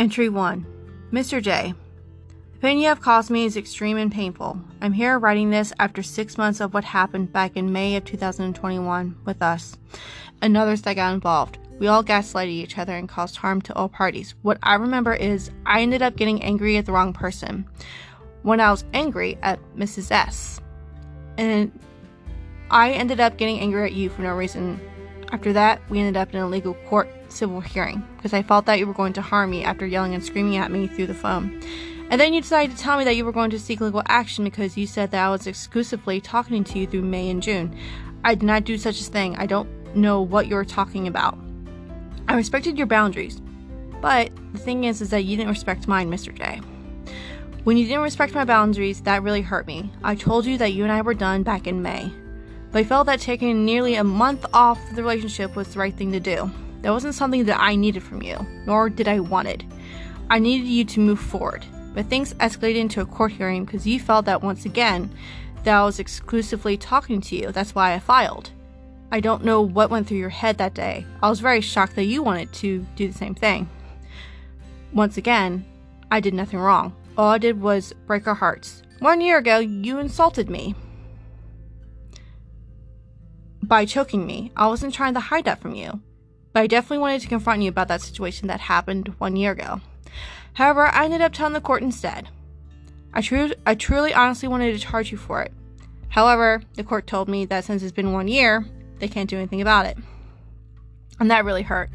Entry 1 Mr. J. The pain you have caused me is extreme and painful. I'm here writing this after six months of what happened back in May of 2021 with us and others that got involved. We all gaslighted each other and caused harm to all parties. What I remember is I ended up getting angry at the wrong person when I was angry at Mrs. S. And I ended up getting angry at you for no reason. After that, we ended up in a legal court civil hearing because I felt that you were going to harm me after yelling and screaming at me through the phone. And then you decided to tell me that you were going to seek legal action because you said that I was exclusively talking to you through May and June. I did not do such a thing. I don't know what you're talking about. I respected your boundaries, but the thing is, is that you didn't respect mine, Mr. J. When you didn't respect my boundaries, that really hurt me. I told you that you and I were done back in May, I felt that taking nearly a month off the relationship was the right thing to do. That wasn't something that I needed from you, nor did I want it. I needed you to move forward, but things escalated into a court hearing because you felt that once again that I was exclusively talking to you. That's why I filed. I don't know what went through your head that day. I was very shocked that you wanted to do the same thing. Once again, I did nothing wrong. All I did was break our hearts. One year ago, you insulted me by choking me. I wasn't trying to hide that from you but I definitely wanted to confront you about that situation that happened one year ago. However, I ended up telling the court instead. I, tru- I truly honestly wanted to charge you for it. However, the court told me that since it's been one year, they can't do anything about it. And that really hurt.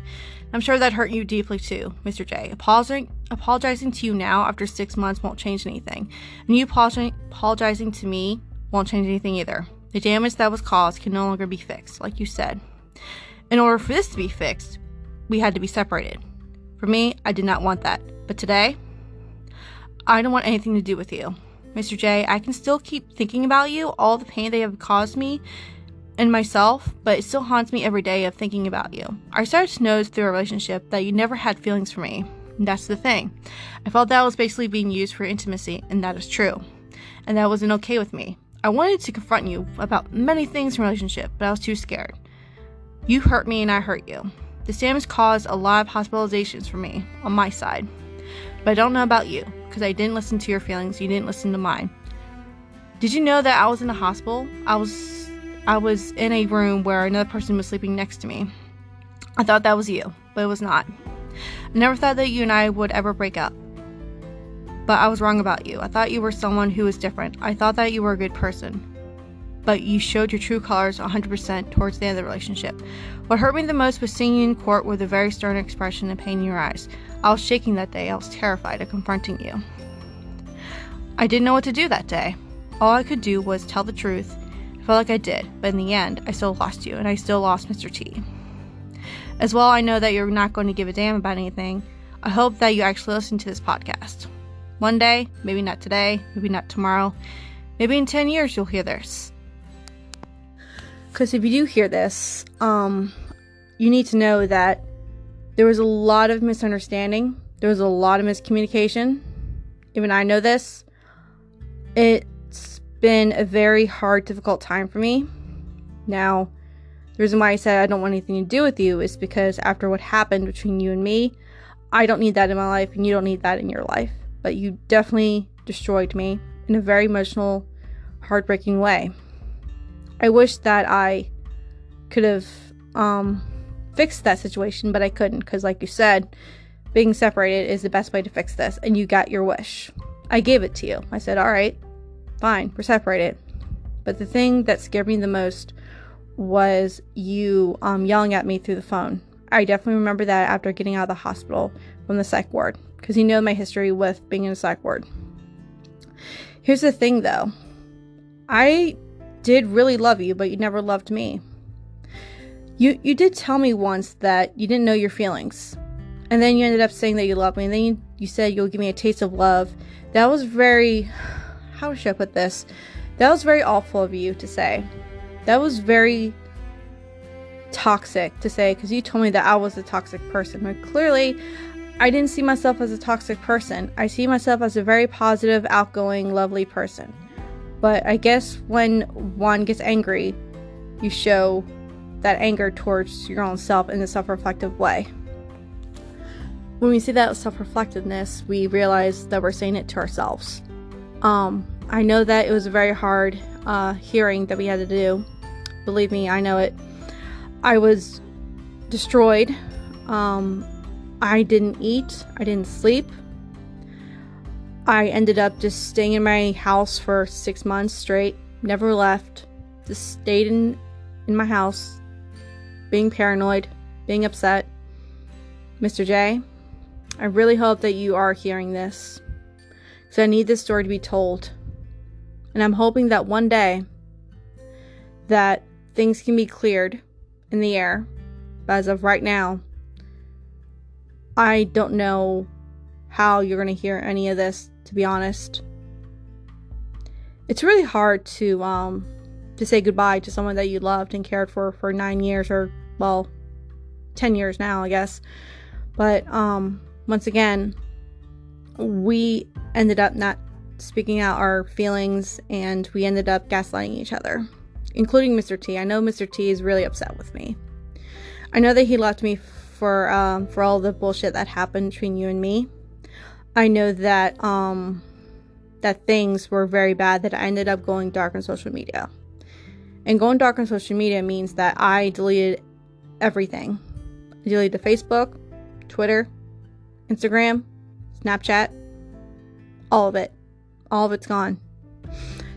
I'm sure that hurt you deeply too, Mr. J. Apologizing, apologizing to you now after six months won't change anything. And you apologizing, apologizing to me won't change anything either. The damage that was caused can no longer be fixed, like you said. In order for this to be fixed, we had to be separated. For me, I did not want that. But today, I don't want anything to do with you. Mr. J, I can still keep thinking about you, all the pain they have caused me and myself, but it still haunts me every day of thinking about you. I started to notice through our relationship that you never had feelings for me. And that's the thing. I felt that was basically being used for intimacy, and that is true. And that wasn't okay with me. I wanted to confront you about many things in relationship, but I was too scared. You hurt me and I hurt you. This damage caused a lot of hospitalizations for me on my side. But I don't know about you because I didn't listen to your feelings, you didn't listen to mine. Did you know that I was in a hospital? I was I was in a room where another person was sleeping next to me. I thought that was you, but it was not. I never thought that you and I would ever break up. But I was wrong about you. I thought you were someone who was different. I thought that you were a good person but you showed your true colors 100% towards the end of the relationship. What hurt me the most was seeing you in court with a very stern expression and pain in your eyes. I was shaking that day. I was terrified of confronting you. I didn't know what to do that day. All I could do was tell the truth. I felt like I did, but in the end, I still lost you, and I still lost Mr. T. As well, I know that you're not going to give a damn about anything. I hope that you actually listen to this podcast. One day, maybe not today, maybe not tomorrow, maybe in 10 years, you'll hear this. Because if you do hear this, um, you need to know that there was a lot of misunderstanding. There was a lot of miscommunication. Even I know this. It's been a very hard, difficult time for me. Now, the reason why I said I don't want anything to do with you is because after what happened between you and me, I don't need that in my life, and you don't need that in your life. But you definitely destroyed me in a very emotional, heartbreaking way. I wish that I could have um, fixed that situation, but I couldn't because, like you said, being separated is the best way to fix this, and you got your wish. I gave it to you. I said, All right, fine, we're separated. But the thing that scared me the most was you um, yelling at me through the phone. I definitely remember that after getting out of the hospital from the psych ward because you know my history with being in a psych ward. Here's the thing though I did really love you, but you never loved me. You you did tell me once that you didn't know your feelings. And then you ended up saying that you loved me, and then you, you said you'll give me a taste of love. That was very how should I put this? That was very awful of you to say. That was very toxic to say because you told me that I was a toxic person. But clearly, I didn't see myself as a toxic person. I see myself as a very positive, outgoing, lovely person. But I guess when one gets angry, you show that anger towards your own self in a self reflective way. when we see that self reflectiveness, we realize that we're saying it to ourselves. Um, I know that it was a very hard uh, hearing that we had to do. Believe me, I know it. I was destroyed. Um, I didn't eat, I didn't sleep. I ended up just staying in my house for six months straight, never left, just stayed in, in my house, being paranoid, being upset. Mr. J, I really hope that you are hearing this because I need this story to be told. And I'm hoping that one day that things can be cleared in the air. But as of right now, I don't know how you're going to hear any of this, to be honest. It's really hard to um to say goodbye to someone that you loved and cared for for 9 years or well 10 years now, I guess. But um once again, we ended up not speaking out our feelings and we ended up gaslighting each other, including Mr. T. I know Mr. T is really upset with me. I know that he left me for um, for all the bullshit that happened between you and me. I know that um, that things were very bad that I ended up going dark on social media. And going dark on social media means that I deleted everything. I deleted Facebook, Twitter, Instagram, Snapchat, all of it. All of it's gone.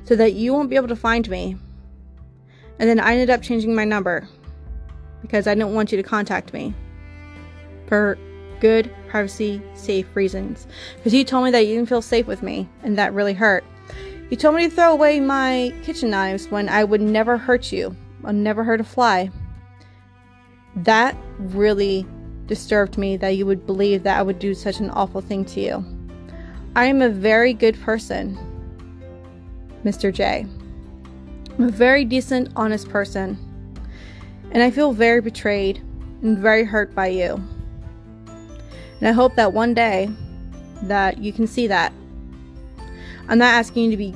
So that you won't be able to find me. And then I ended up changing my number because I didn't want you to contact me for good, privacy, safe reasons. Because you told me that you didn't feel safe with me, and that really hurt. You told me to throw away my kitchen knives when I would never hurt you, I'd never hurt a fly. That really disturbed me that you would believe that I would do such an awful thing to you. I am a very good person, Mr. J. I'm a very decent, honest person. And I feel very betrayed and very hurt by you. And I hope that one day that you can see that. I'm not asking you to be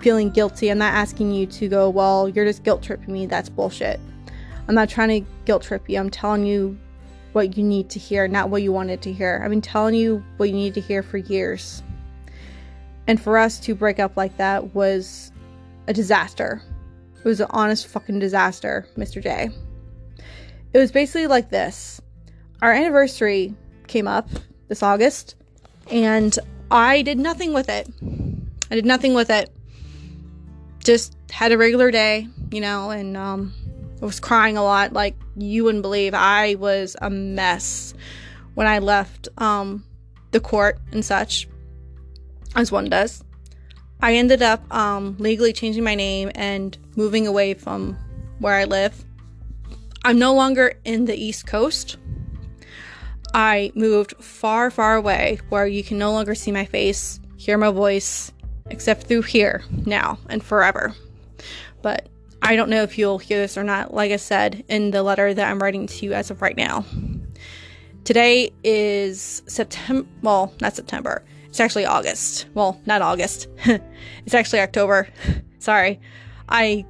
feeling guilty. I'm not asking you to go, well, you're just guilt tripping me. That's bullshit. I'm not trying to guilt trip you. I'm telling you what you need to hear, not what you wanted to hear. I've been telling you what you need to hear for years. And for us to break up like that was a disaster. It was an honest fucking disaster, Mr. J. It was basically like this. Our anniversary came up this August, and I did nothing with it. I did nothing with it. Just had a regular day, you know, and um, I was crying a lot, like you wouldn't believe. I was a mess when I left um, the court and such, as one does. I ended up um, legally changing my name and moving away from where I live. I'm no longer in the East Coast. I moved far, far away where you can no longer see my face, hear my voice, except through here now and forever. But I don't know if you'll hear this or not, like I said in the letter that I'm writing to you as of right now. Today is September, well, not September. It's actually August. Well, not August. it's actually October. Sorry. I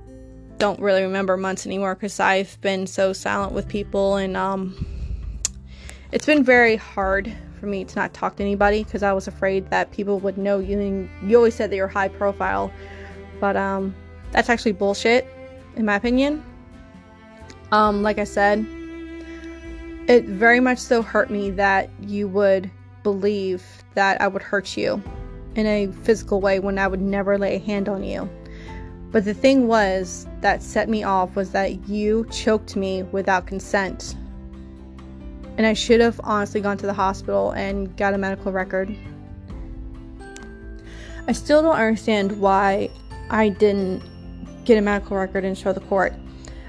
don't really remember months anymore because I've been so silent with people and um it's been very hard for me to not talk to anybody because I was afraid that people would know you and you always said that you're high profile. But um that's actually bullshit in my opinion. Um, like I said, it very much so hurt me that you would believe that I would hurt you in a physical way when I would never lay a hand on you. But the thing was that set me off was that you choked me without consent. And I should have honestly gone to the hospital and got a medical record. I still don't understand why I didn't get a medical record and show the court.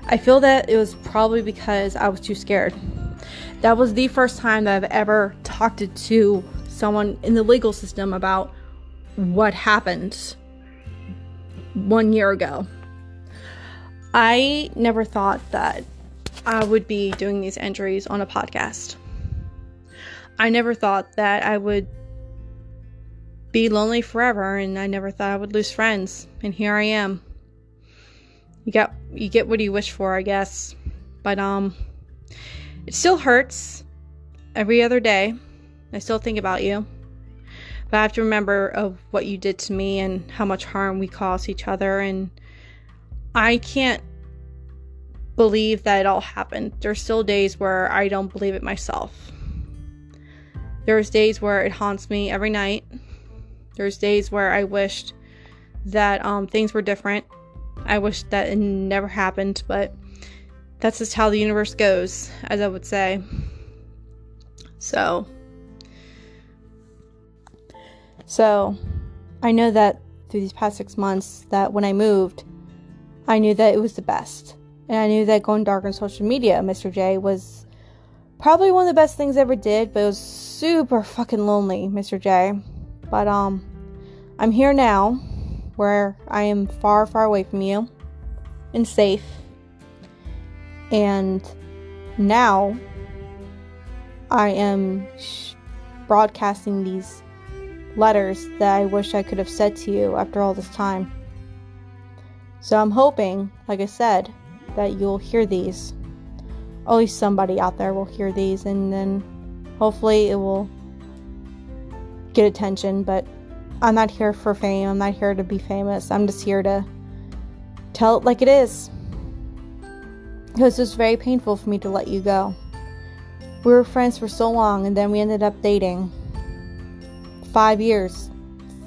I feel that it was probably because I was too scared. That was the first time that I've ever talked to someone in the legal system about what happened one year ago. I never thought that I would be doing these entries on a podcast. I never thought that I would be lonely forever, and I never thought I would lose friends. And here I am you get you get what you wish for, I guess. But um it still hurts. every other day. I still think about you. But I have to remember of what you did to me and how much harm we caused each other and I can't believe that it all happened. There's still days where I don't believe it myself. There's days where it haunts me every night. There's days where I wished that um, things were different. I wish that it never happened, but that's just how the universe goes, as I would say. So, so I know that through these past six months, that when I moved, I knew that it was the best. And I knew that going dark on social media, Mr. J, was probably one of the best things I ever did, but it was super fucking lonely, Mr. J. But, um, I'm here now, where I am far, far away from you and safe. And now I am sh- broadcasting these letters that I wish I could have said to you after all this time. So I'm hoping, like I said, that you'll hear these. Least somebody out there will hear these, and then hopefully it will get attention. But I'm not here for fame, I'm not here to be famous. I'm just here to tell it like it is. It was just very painful for me to let you go. We were friends for so long, and then we ended up dating. Five years,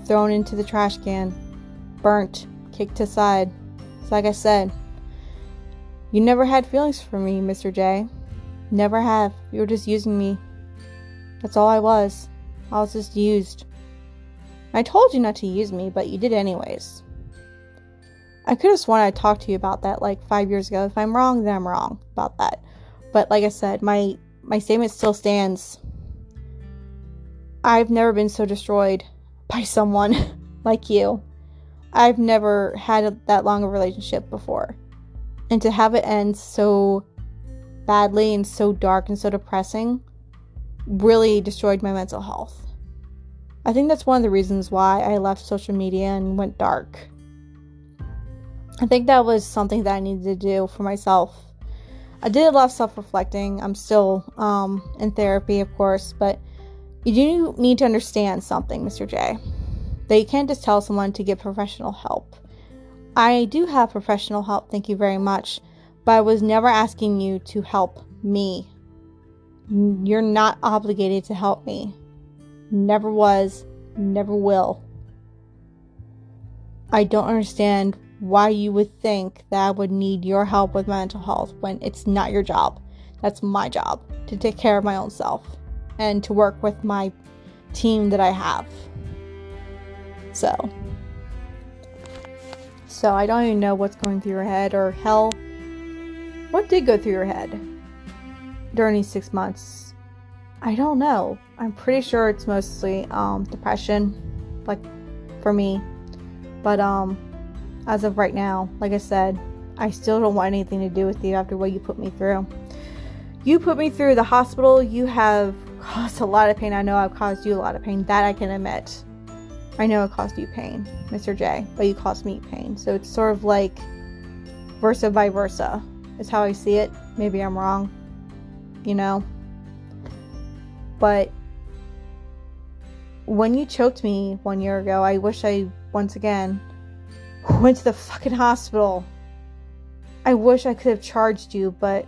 thrown into the trash can, burnt, kicked aside. It's like I said, you never had feelings for me, Mr. J. Never have. You were just using me. That's all I was. I was just used. I told you not to use me, but you did anyways. I could have sworn I talked to you about that like five years ago. If I'm wrong, then I'm wrong about that. But like I said, my my statement still stands. I've never been so destroyed by someone like you. I've never had a, that long a relationship before. And to have it end so badly and so dark and so depressing really destroyed my mental health. I think that's one of the reasons why I left social media and went dark. I think that was something that I needed to do for myself. I did a lot of self reflecting. I'm still um, in therapy, of course, but you do need to understand something, Mr. J that you can't just tell someone to get professional help. I do have professional help, thank you very much, but I was never asking you to help me. You're not obligated to help me. Never was, never will. I don't understand why you would think that I would need your help with mental health when it's not your job. That's my job to take care of my own self and to work with my team that I have. So, so I don't even know what's going through your head or hell, what did go through your head during these six months? I don't know. I'm pretty sure it's mostly um, depression, like for me. But um, as of right now, like I said, I still don't want anything to do with you after what you put me through. You put me through the hospital. You have caused a lot of pain. I know I've caused you a lot of pain. That I can admit. I know it caused you pain, Mr. J, but you caused me pain. So it's sort of like versa by versa, is how I see it. Maybe I'm wrong, you know? But when you choked me one year ago, I wish I once again went to the fucking hospital. I wish I could have charged you, but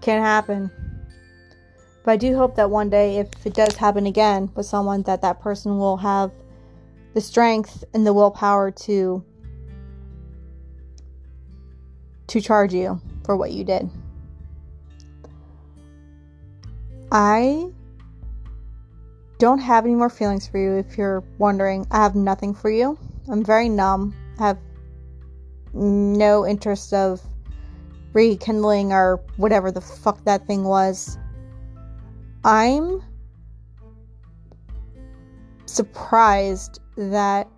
can't happen. But I do hope that one day, if it does happen again with someone, that that person will have the strength and the willpower to to charge you for what you did. I don't have any more feelings for you if you're wondering. I have nothing for you. I'm very numb. I have no interest of rekindling or whatever the fuck that thing was. I'm surprised that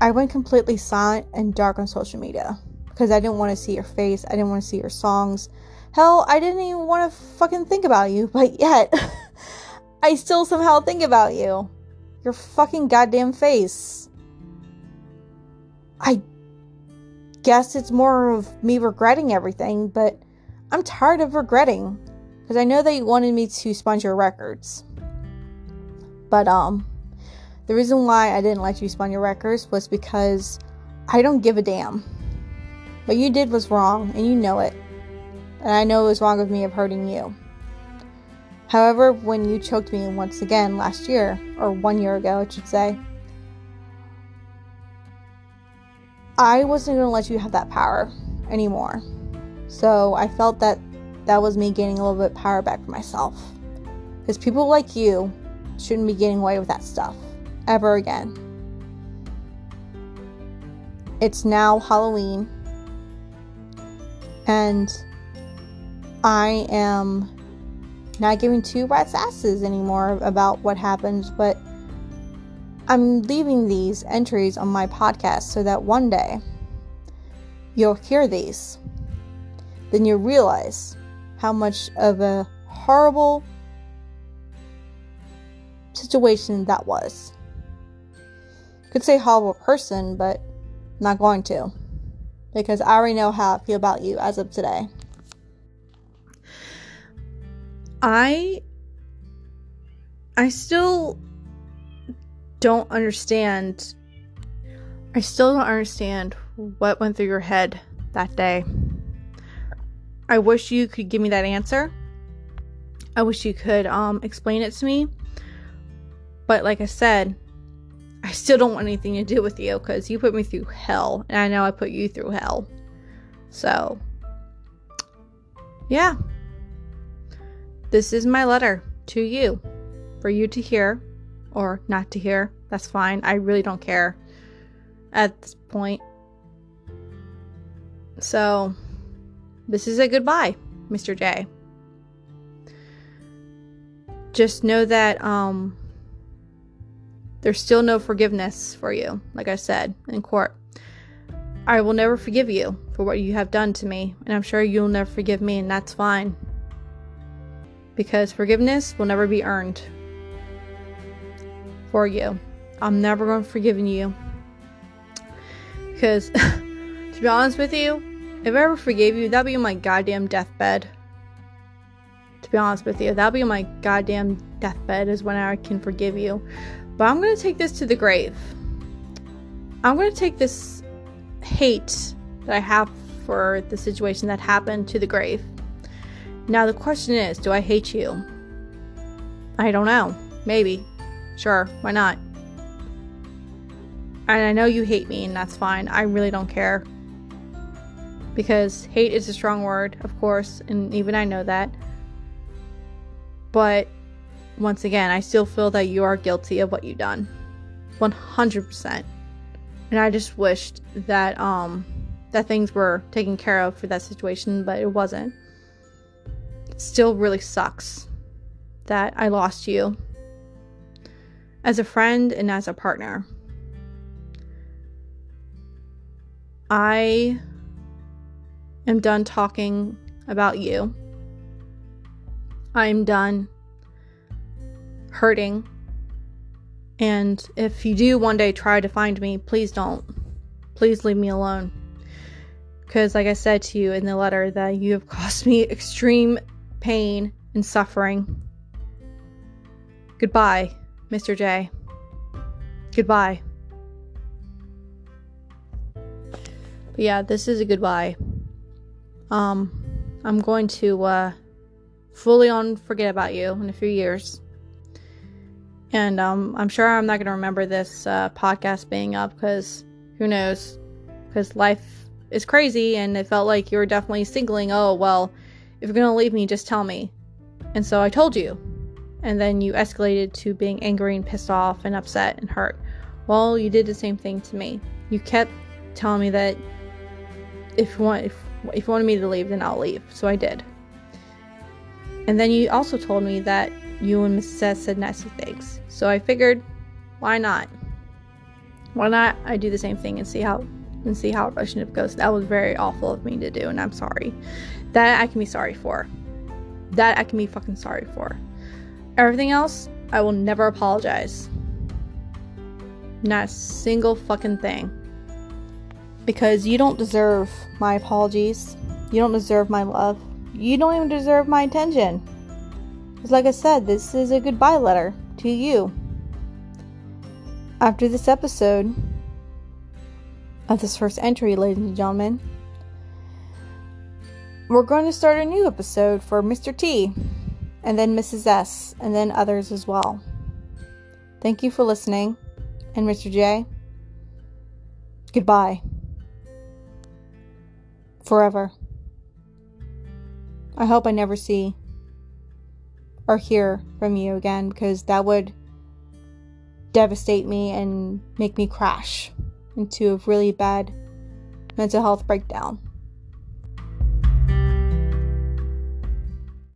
I went completely silent and dark on social media because I didn't want to see your face. I didn't want to see your songs. Hell, I didn't even want to fucking think about you, but yet I still somehow think about you. Your fucking goddamn face. I guess it's more of me regretting everything, but I'm tired of regretting because I know that you wanted me to sponge your records. But um the reason why I didn't let you sponge your records was because I don't give a damn. What you did was wrong and you know it. And I know it was wrong of me of hurting you. However, when you choked me once again last year, or one year ago, I should say, I wasn't going to let you have that power anymore. So I felt that that was me gaining a little bit power back for myself. Because people like you shouldn't be getting away with that stuff ever again. It's now Halloween, and I am not giving two rat's asses anymore about what happens, but I'm leaving these entries on my podcast so that one day you'll hear these. Then you'll realize how much of a horrible situation that was. Could say horrible person, but I'm not going to. Because I already know how I feel about you as of today. I I still don't understand I still don't understand what went through your head that day. I wish you could give me that answer. I wish you could um explain it to me. But like I said, I still don't want anything to do with you cuz you put me through hell and I know I put you through hell. So yeah, this is my letter to you for you to hear or not to hear. That's fine. I really don't care at this point. So, this is a goodbye, Mr. J. Just know that um there's still no forgiveness for you, like I said in court. I will never forgive you for what you have done to me, and I'm sure you'll never forgive me, and that's fine because forgiveness will never be earned for you. I'm never going to forgive you. Because, to be honest with you, if I ever forgave you, that'd be my goddamn deathbed. To be honest with you, that'd be my goddamn deathbed is when I can forgive you. But I'm going to take this to the grave. I'm going to take this hate that I have for the situation that happened to the grave. Now, the question is do I hate you? I don't know. Maybe. Sure, why not? And I know you hate me, and that's fine. I really don't care. Because hate is a strong word, of course, and even I know that. But once again, I still feel that you are guilty of what you've done. 100%. And I just wished that um that things were taken care of for that situation, but it wasn't still really sucks that I lost you as a friend and as a partner. I am done talking about you. I'm done hurting. And if you do one day try to find me, please don't. Please leave me alone. Because, like I said to you in the letter, that you have caused me extreme pain, and suffering. Goodbye, Mr. J. Goodbye. But yeah, this is a goodbye. Um, I'm going to uh, fully on forget about you in a few years. And um, I'm sure I'm not going to remember this uh, podcast being up because who knows? Because life is crazy, and it felt like you were definitely singling, oh, well, if you're gonna leave me, just tell me. And so I told you. And then you escalated to being angry and pissed off and upset and hurt. Well, you did the same thing to me. You kept telling me that if you want if, if you wanted me to leave, then I'll leave. So I did. And then you also told me that you and Mrs. S said nasty things. So I figured, why not? Why not I do the same thing and see how and see how a relationship goes. That was very awful of me to do, and I'm sorry. That I can be sorry for. That I can be fucking sorry for. Everything else, I will never apologize. Not a single fucking thing. Because you don't deserve my apologies. You don't deserve my love. You don't even deserve my attention. Because, like I said, this is a goodbye letter to you. After this episode of this first entry, ladies and gentlemen, we're going to start a new episode for Mr. T, and then Mrs. S, and then others as well. Thank you for listening, and Mr. J, goodbye. Forever. I hope I never see or hear from you again because that would devastate me and make me crash into a really bad mental health breakdown.